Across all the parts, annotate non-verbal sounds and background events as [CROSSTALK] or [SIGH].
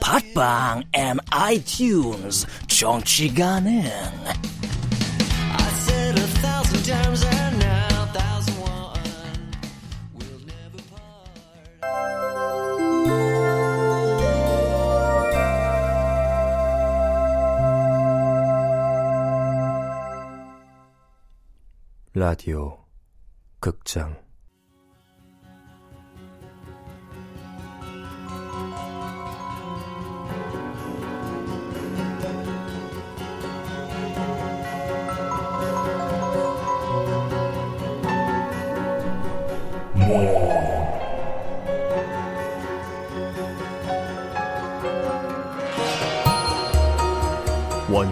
팟빵 앤 아이튠즈 정치 가능. 라디오 극장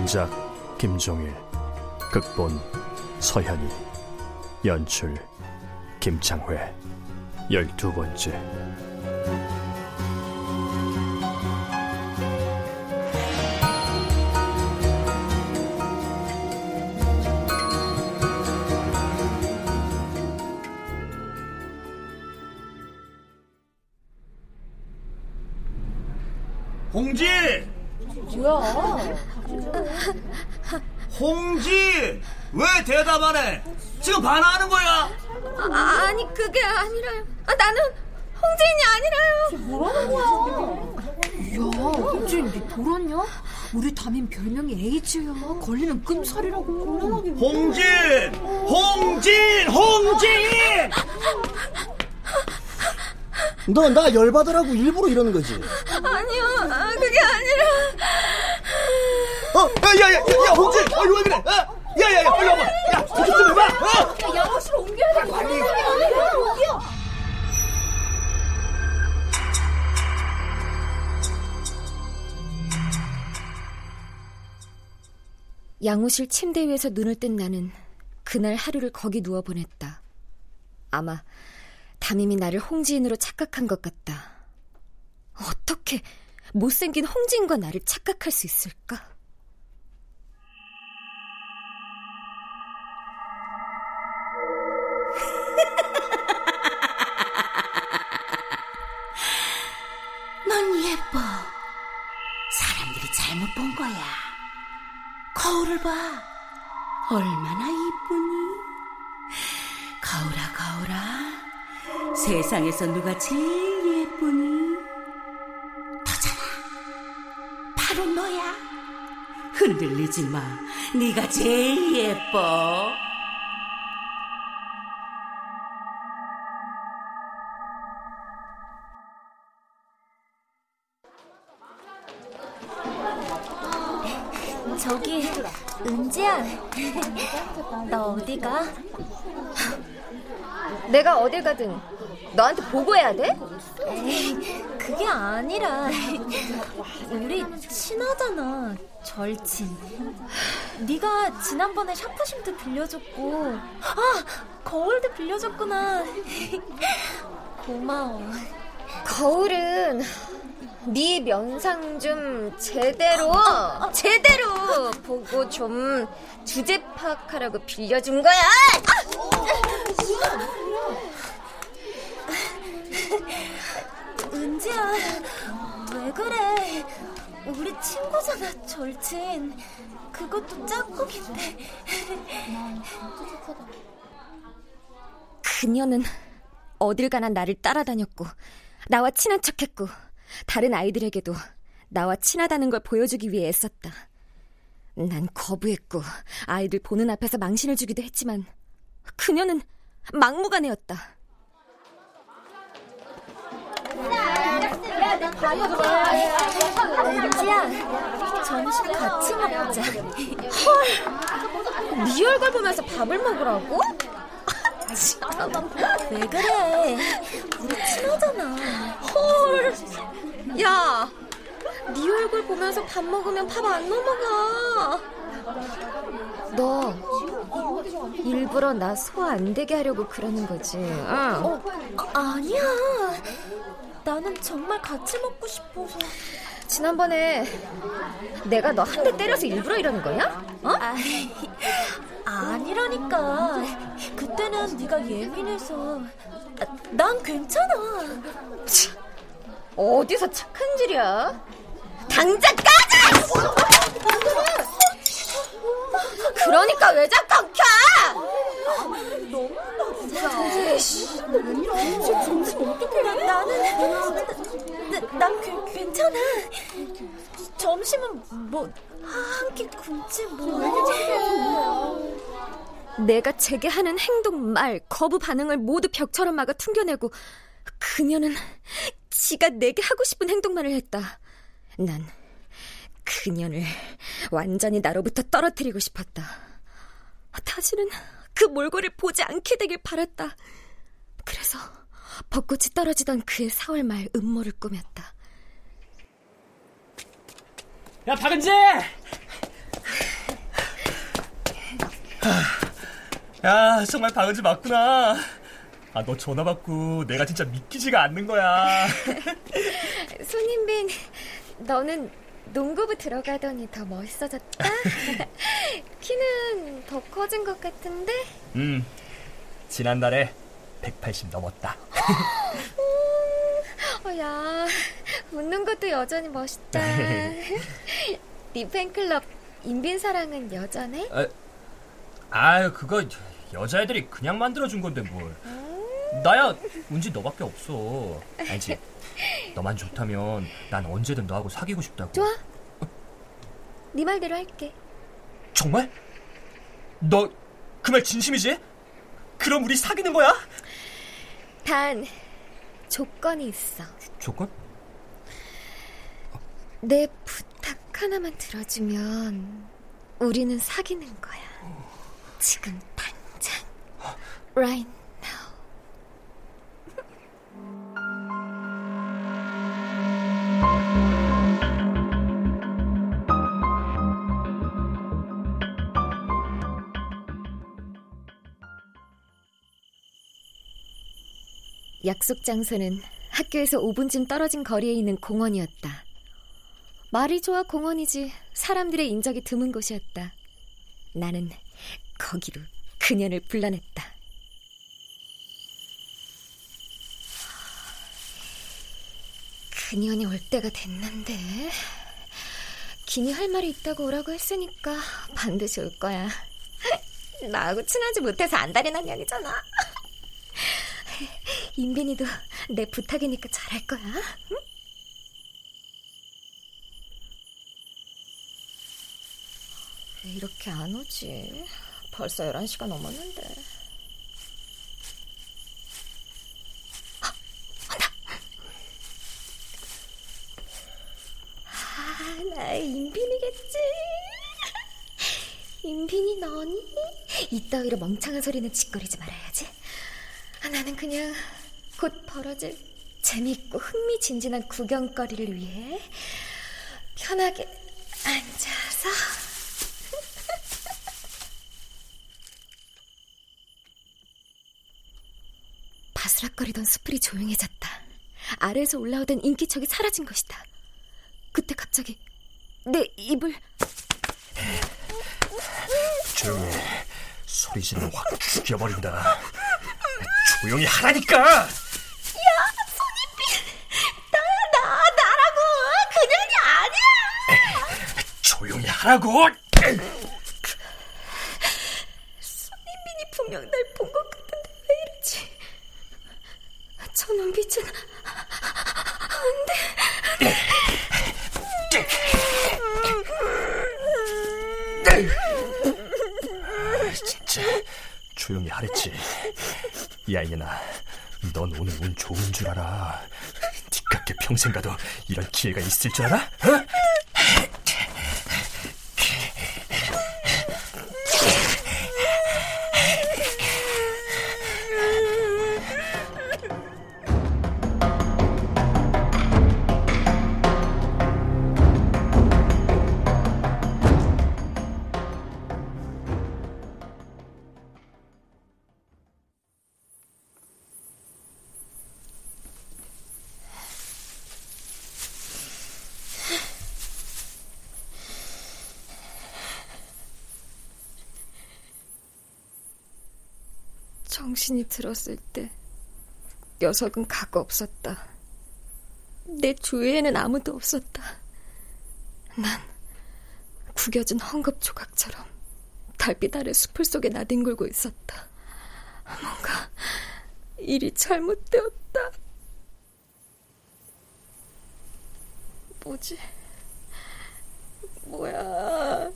원작 김종일 극본 서현이 연출 김창회 열두 번째 홍지! 뭐야? 홍지! 왜 대답 안 해? 지금 반항하는 거야? 아, 니 그게 아니라요. 아, 나는 홍진이 아니라요. 뭐라는 거야? 야, 홍진, 니 돌았냐? 우리 담임 별명이 에이즈야. 걸리면 끔살이라고. 홍진! 홍진! 홍진! 너 나 열받으라고 일부러 이러는 거지? 아니요, 아, 그게 아니라. 어, 야, 야, 야, 야, 홍진! 어, 이거 왜 그래? 어? 야, 야, 야, 빨리 와봐! 야, 저기 좀 해봐! 어? 야, 양호실 옮겨야 돼. 빨리. 옮겨. 양호실 침대 위에서 눈을 뜬 나는 그날 하루를 거기 누워 보냈다. 아마 담임이 나를 홍지인으로 착각한 것 같다. 어떻게 못생긴 홍지인과 나를 착각할 수 있을까? 거야. 거울을 봐. 얼마나 이쁘니? 거울아, 거울아. 세상에서 누가 제일 예쁘니? 너잖아. 바로 너야. 흔들리지 마. 네가 제일 예뻐. 저기, 은지야. [LAUGHS] 너 어디가? [LAUGHS] 내가 어딜 가든 너한테 보고해야 돼? 에이, 그게 아니라 우리 친하잖아 절친 네가 지난번에 샤프심도 빌려줬고 아 거울도 빌려줬구나 [LAUGHS] 고마워 거울은 네 면상 좀 제대로 제대로 보고 좀 주제 파악하라고 빌려준 거야. 은지야, 왜 그래? 우리 친구잖아, 절친. 그것도 짝꿍인데. 그녀는 어딜 가나 나를 따라다녔고, 나와 친한 척했고, 다른 아이들에게도 나와 친하다는 걸 보여주기 위해 애썼다. 난 거부했고 아이들 보는 앞에서 망신을 주기도 했지만 그녀는 막무가내였다. 지야, 점심 같이 먹자. 헐, 네 얼굴 보면서 밥을 먹으라고? 왜 그래? 우리 친하잖아. 헐, 야, 네 얼굴 보면서 밥 먹으면 밥 안 넘어가. 너 일부러 나 소화 안 되게 하려고 그러는 거지? 응. 어, 아니야. 나는 정말 같이 먹고 싶어서. 지난번에 내가 너 한 대 때려서 일부러 이러는 거야? 어? 아, 아니라니까. 그때는 네가 예민해서. 아, 난 괜찮아. 어디서 착한 질이야? 당장 까자! 그러니까 왜 자꾸 안 켜? 어떻게 나는 난 괜- 괜찮아. 점심은 뭐 한 끼 굶지 뭐. 내가 제게 하는 행동, 말, 거부 반응을 모두 벽처럼 막아 퉁겨내고 그녀는 지가 내게 하고 싶은 행동만을 했다. 난 그녀를 완전히 나로부터 떨어뜨리고 싶었다. 다시는 그 몰골을 보지 않게 되길 바랐다. 그래서 벚꽃이 떨어지던 그의 4월 말 음모를 꾸몄다. 야, 박은지! 야, 정말 박은지 맞구나. 아, 너 전화 받고 내가 진짜 믿기지가 않는 거야. [LAUGHS] 손님빈, 너는 농구부 들어가더니 더 멋있어졌다? [LAUGHS] 키는 더 커진 것 같은데? 음, 지난달에 180 넘었다. [LAUGHS] 어, 야, 웃는 것도 여전히 멋있다. 네 팬클럽 인빈 사랑은 여전해? 아, 아유, 그거 여자애들이 그냥 만들어준 건데 뭘. 나야 운지 너밖에 없어. 알지? 너만 좋다면 난 언제든 너하고 사귀고 싶다고. 좋아. 네 말대로 할게. 정말? 너 그 말 진심이지? 그럼 우리 사귀는 거야? 단 조건이 있어. 조 건? 내 부탁 하나만 들어주면 우리는 사귀는 거야. 지금 당장. Right now. 약속 장소는 학교에서 5분쯤 떨어진 거리에 있는 공원이었다. 말이 좋아 공원이지 사람들의 인적이 드문 곳이었다. 나는 거기로 그녀를 불러냈다. 그년이 올 때가 됐는데 기니 할 말이 있다고 오라고 했으니까 반드시 올 거야. [LAUGHS] 나하고 친하지 못해서 안달이 난 년이잖아. 인빈이도 내 부탁이니까 잘할 거야. 응? 왜 이렇게 안 오지? 벌써 11시가 넘었는데. 아, 온다! 아, 나 인빈이겠지? 인빈이 너니? 이따위로 멍청한 소리는 짓거리지 말아야지. 아, 나는 그냥 곧 벌어질 재밌고 흥미진진한 구경거리를 위해 편하게 앉아서 바스락거리던 수풀이 조용해졌다. 아래에서 올라오던 인기척이 사라진 것이다. 그때 갑자기 내 입을 조용히 해. 소리 지르면 확 죽여버린다. 조용히 하라니까! 야, 손님빈! 나, 나, 나라고! 그년이 아니야! 조용히 하라고! 손님빈이 분명 날 본 것 같은데 왜 이러지? 저 눈빛은 안 돼. 진짜 조용히 하랬지. 야이나, 넌 오늘 운 좋은 줄 알아. 니깎게 평생 가도 이런 기회가 있을 줄 알아? 어? 정신이 들었을 때 녀석은 가고 없었다. 내 주위에는 아무도 없었다. 난 구겨진 헝겊 조각처럼 달빛 아래 숲을 속에 나뒹굴고 있었다. 뭔가 일이 잘못되었다. 뭐지? 뭐야?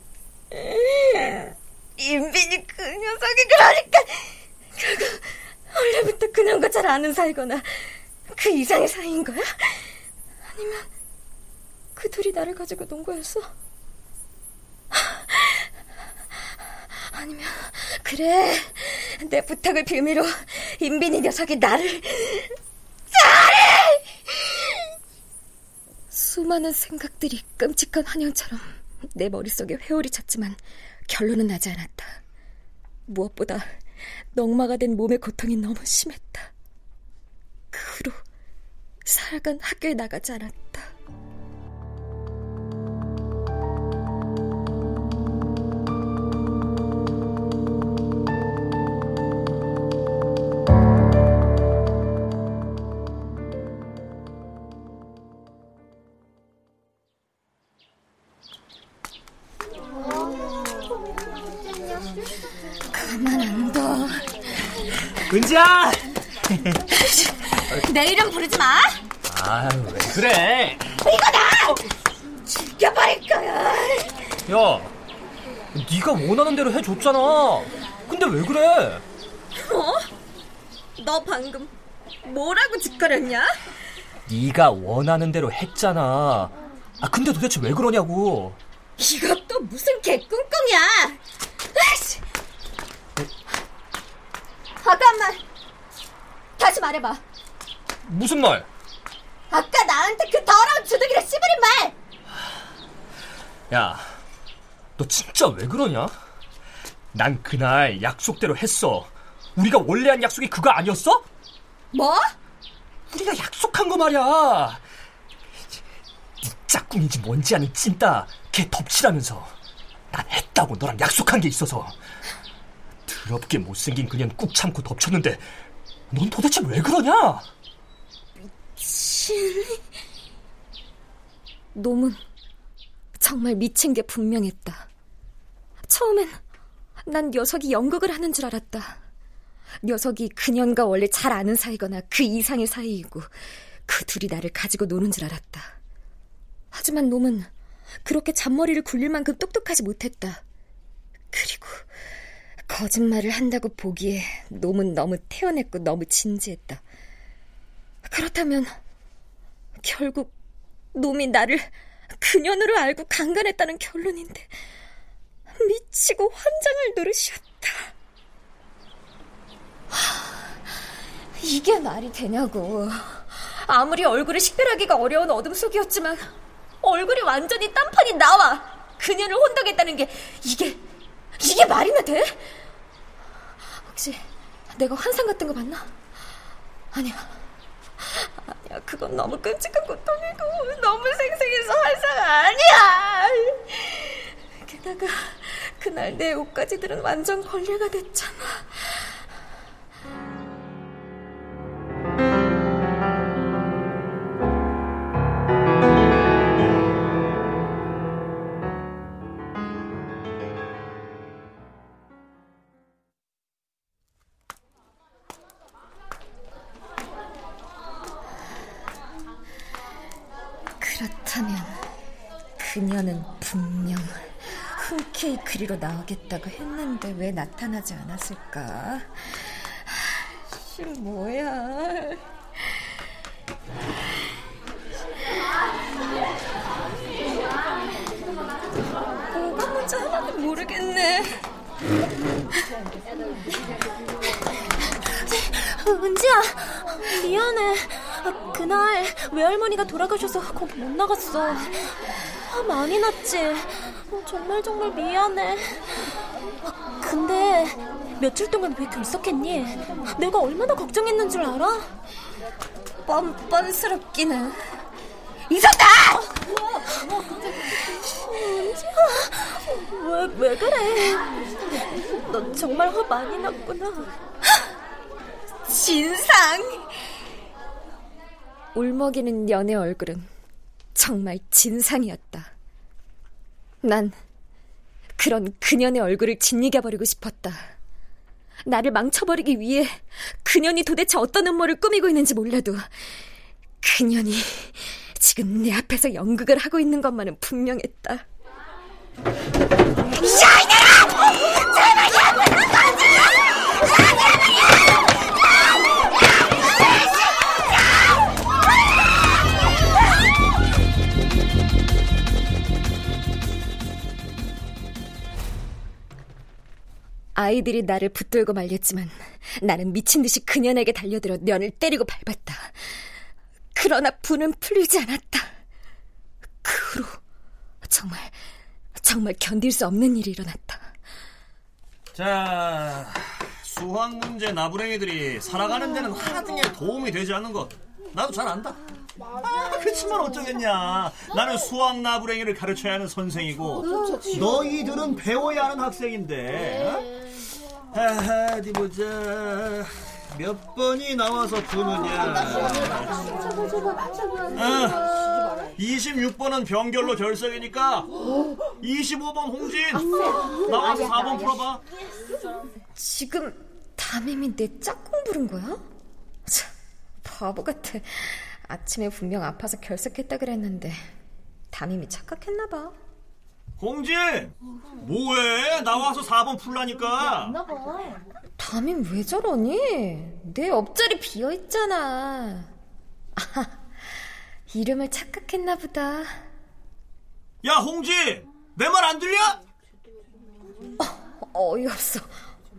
인빈이 그 녀석이 그러니까 그년과 잘 아는 사이거나 그 이상의 사이인 거야? 아니면 그 둘이 나를 가지고 논 거였어? 아니면 그래 내 부탁을 빌미로 인빈이 녀석이 나를 잘해! 수많은 생각들이 끔찍한 환영처럼 내 머릿속에 회오리 쳤지만 결론은 나지 않았다. 무엇보다 넉마가 된 몸의 고통이 너무 심했다. 그 후로 살아간 학교에 나가지 않았다. 내 이름 부르지 마! 아유, 왜 그래? 이거다! 죽여버릴 거야! 야, 네가 원하는 대로 해줬잖아. 근데 왜 그래? 어? 너 방금 뭐라고 짓거렸냐? 네가 원하는 대로 했잖아. 아, 근데 도대체 왜 그러냐고. 이것도 무슨 개꿍꿍이야! 아이씨! 아까 말 다시 말해봐. 무슨 말? 아까 나한테 그 더러운 주둥이를 씹으린 말. 야, 너 진짜 왜 그러냐? 난 그날 약속대로 했어. 우리가 원래 한 약속이 그거 아니었어? 뭐? 우리가 약속한 거 말이야. 네 짝꿍인지 뭔지 아는 찐따 걔 덮치라면서 난 했다고 너랑 약속한 게 있어서 더럽게 못생긴 그냥 꾹 참고 덮쳤는데 넌 도대체 왜 그러냐? 미친... 놈은 정말 미친 게 분명했다. 처음엔 난 녀석이 연극을 하는 줄 알았다. 녀석이 그년과 원래 잘 아는 사이거나 그 이상의 사이이고 그 둘이 나를 가지고 노는 줄 알았다. 하지만 놈은 그렇게 잔머리를 굴릴 만큼 똑똑하지 못했다. 그리고 거짓말을 한다고 보기에 놈은 너무 태어냈고 너무 진지했다. 그렇다면 결국 놈이 나를 그년으로 알고 강간했다는 결론인데 미치고 환장할 노릇이었다. 이게 말이 되냐고. 아무리 얼굴을 식별하기가 어려운 어둠 속이었지만 얼굴이 완전히 딴판이 나와 그녀를 혼덕했다는 게 이게 이게 말이나 돼? 혹시 내가 환상 같은 거 봤나? 아니야. 아니야, 그건 너무 끔찍한 고통이고 너무 생생해서 환상 아니야. 게다가 그날 내 옷가지들은 완전 걸레가 됐잖아. 로 나오겠다고 했는데 왜 나타나지 않았을까? 실 뭐야? 뭐가 뭔지 하나도 모르겠네. 은지야, 미안해. 그날 외할머니가 돌아가셔서 곧못 나갔어. 많이 났지. 정말 정말 미안해. 근데 며칠 동안 왜 들썩했니? 내가 얼마나 걱정했는 줄 알아? 뻔뻔스럽기는. 이선다! 은지야, 왜, 왜 그래? 너 정말 화 많이 났구나. 진상! 울먹이는 연애 얼굴은 정말 진상이었다. 난 그런 그년의 얼굴을 짓이겨버리고 싶었다. 나를 망쳐버리기 위해 그년이 도대체 어떤 음모를 꾸미고 있는지 몰라도 그년이 지금 내 앞에서 연극을 하고 있는 것만은 분명했다. 야, 아이들이 나를 붙들고 말렸지만 나는 미친 듯이 그년에게 달려들어 년을 때리고 밟았다. 그러나 분은 풀리지 않았다. 그 후로 정말 정말 견딜 수 없는 일이 일어났다. 자, 수학 문제 나부랭이들이 살아가는 데는 하등에 도움이 되지 않는 것 나도 잘 안다. 아, 그치만 어쩌겠냐. 나는 수학 나부랭이를 가르쳐야 하는 선생이고 너희들은 배워야 하는 학생인데. 하하, 어디 보자. 몇 번이 나와서 푸느냐. 아, 26번은 병결로 결석이니까 25번 홍진 나와서 4번 풀어봐. 지금 담임이 내 짝꿍 부른 거야? 참, 바보 같아. 아침에 분명 아파서 결석했다 그랬는데 담임이 착각했나 봐. 홍진! 뭐해? 나와서 4번 풀라니까. 담임 왜 저러니? 내 옆자리 비어있잖아. 아, 이름을 착각했나 보다. 야, 홍진! 내말 안 들려? 어, 어이없어.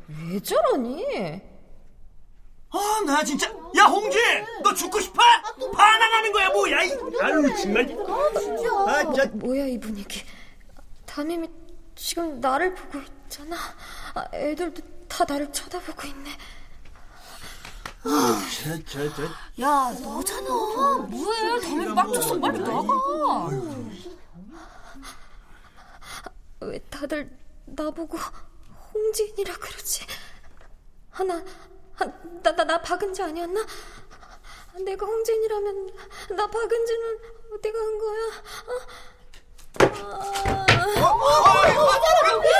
왜 저러니? 아, 나 진짜. 야, 홍진! 너 죽고 싶어? 반항하는 거야, 뭐야? 아유, 정말. 아, 저... 뭐야, 이 분위기. 담임이 지금 나를 보고 있잖아. 아, 애들도 다 나를 쳐다보고 있네. 아, 저, 저, 저. 야, 너잖아. 뭐해? 담임 빡쳤어. 빨리 나가. 왜 다들 나보고 홍진이라 그러지? 하나, 나, 나, 나 박은지 아니었나? 내가 홍진이라면 나 박은지는 어디 간 거야? 어?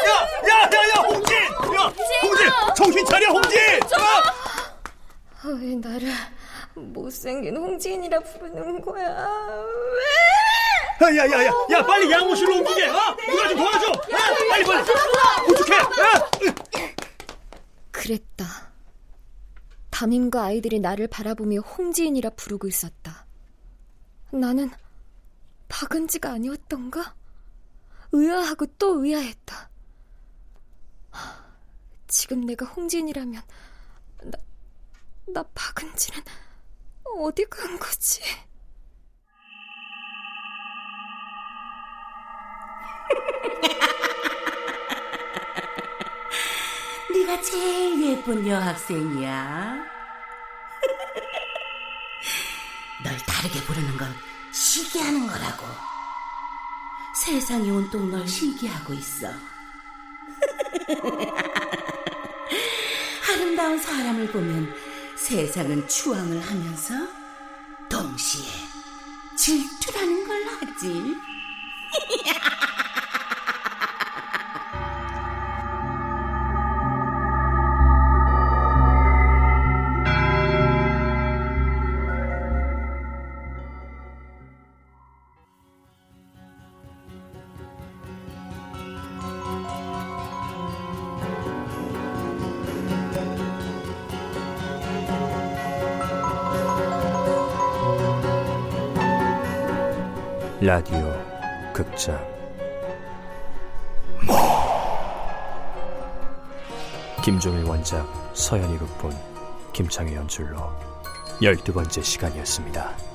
야, 야, 야, 야, 홍진! 야, 홍진! 정신 차려, 홍진! 아, 왜 나를 못생긴 홍진이라 부르는 거야? 왜? 야, 야, 야, 야, 빨리 양호실로 옮기게! 어? 누가 좀 도와줘! 야, 빨리, 빨리! 어떡해! 야! 그랬다. 담임과 아이들이 나를 바라보며 홍지인이라 부르고 있었다. 나는 박은지가 아니었던가? 의아하고 또 의아했다. 지금 내가 홍진이라면 나, 나 박은지는 어디 간 거지? [LAUGHS] 네가 제일 예쁜 여학생이야. 널 다르게 부르는 건 시기하는 거라고. 세상이 온통 널 시기하고 있어. [LAUGHS] 아름다운 사람을 보면 세상은 추앙을 하면서 동시에 질투라는 걸 하지. [LAUGHS] 라디오 극장 김종일 원작 서현이 극본 김창희 연출로 열두 번째 시간이었습니다.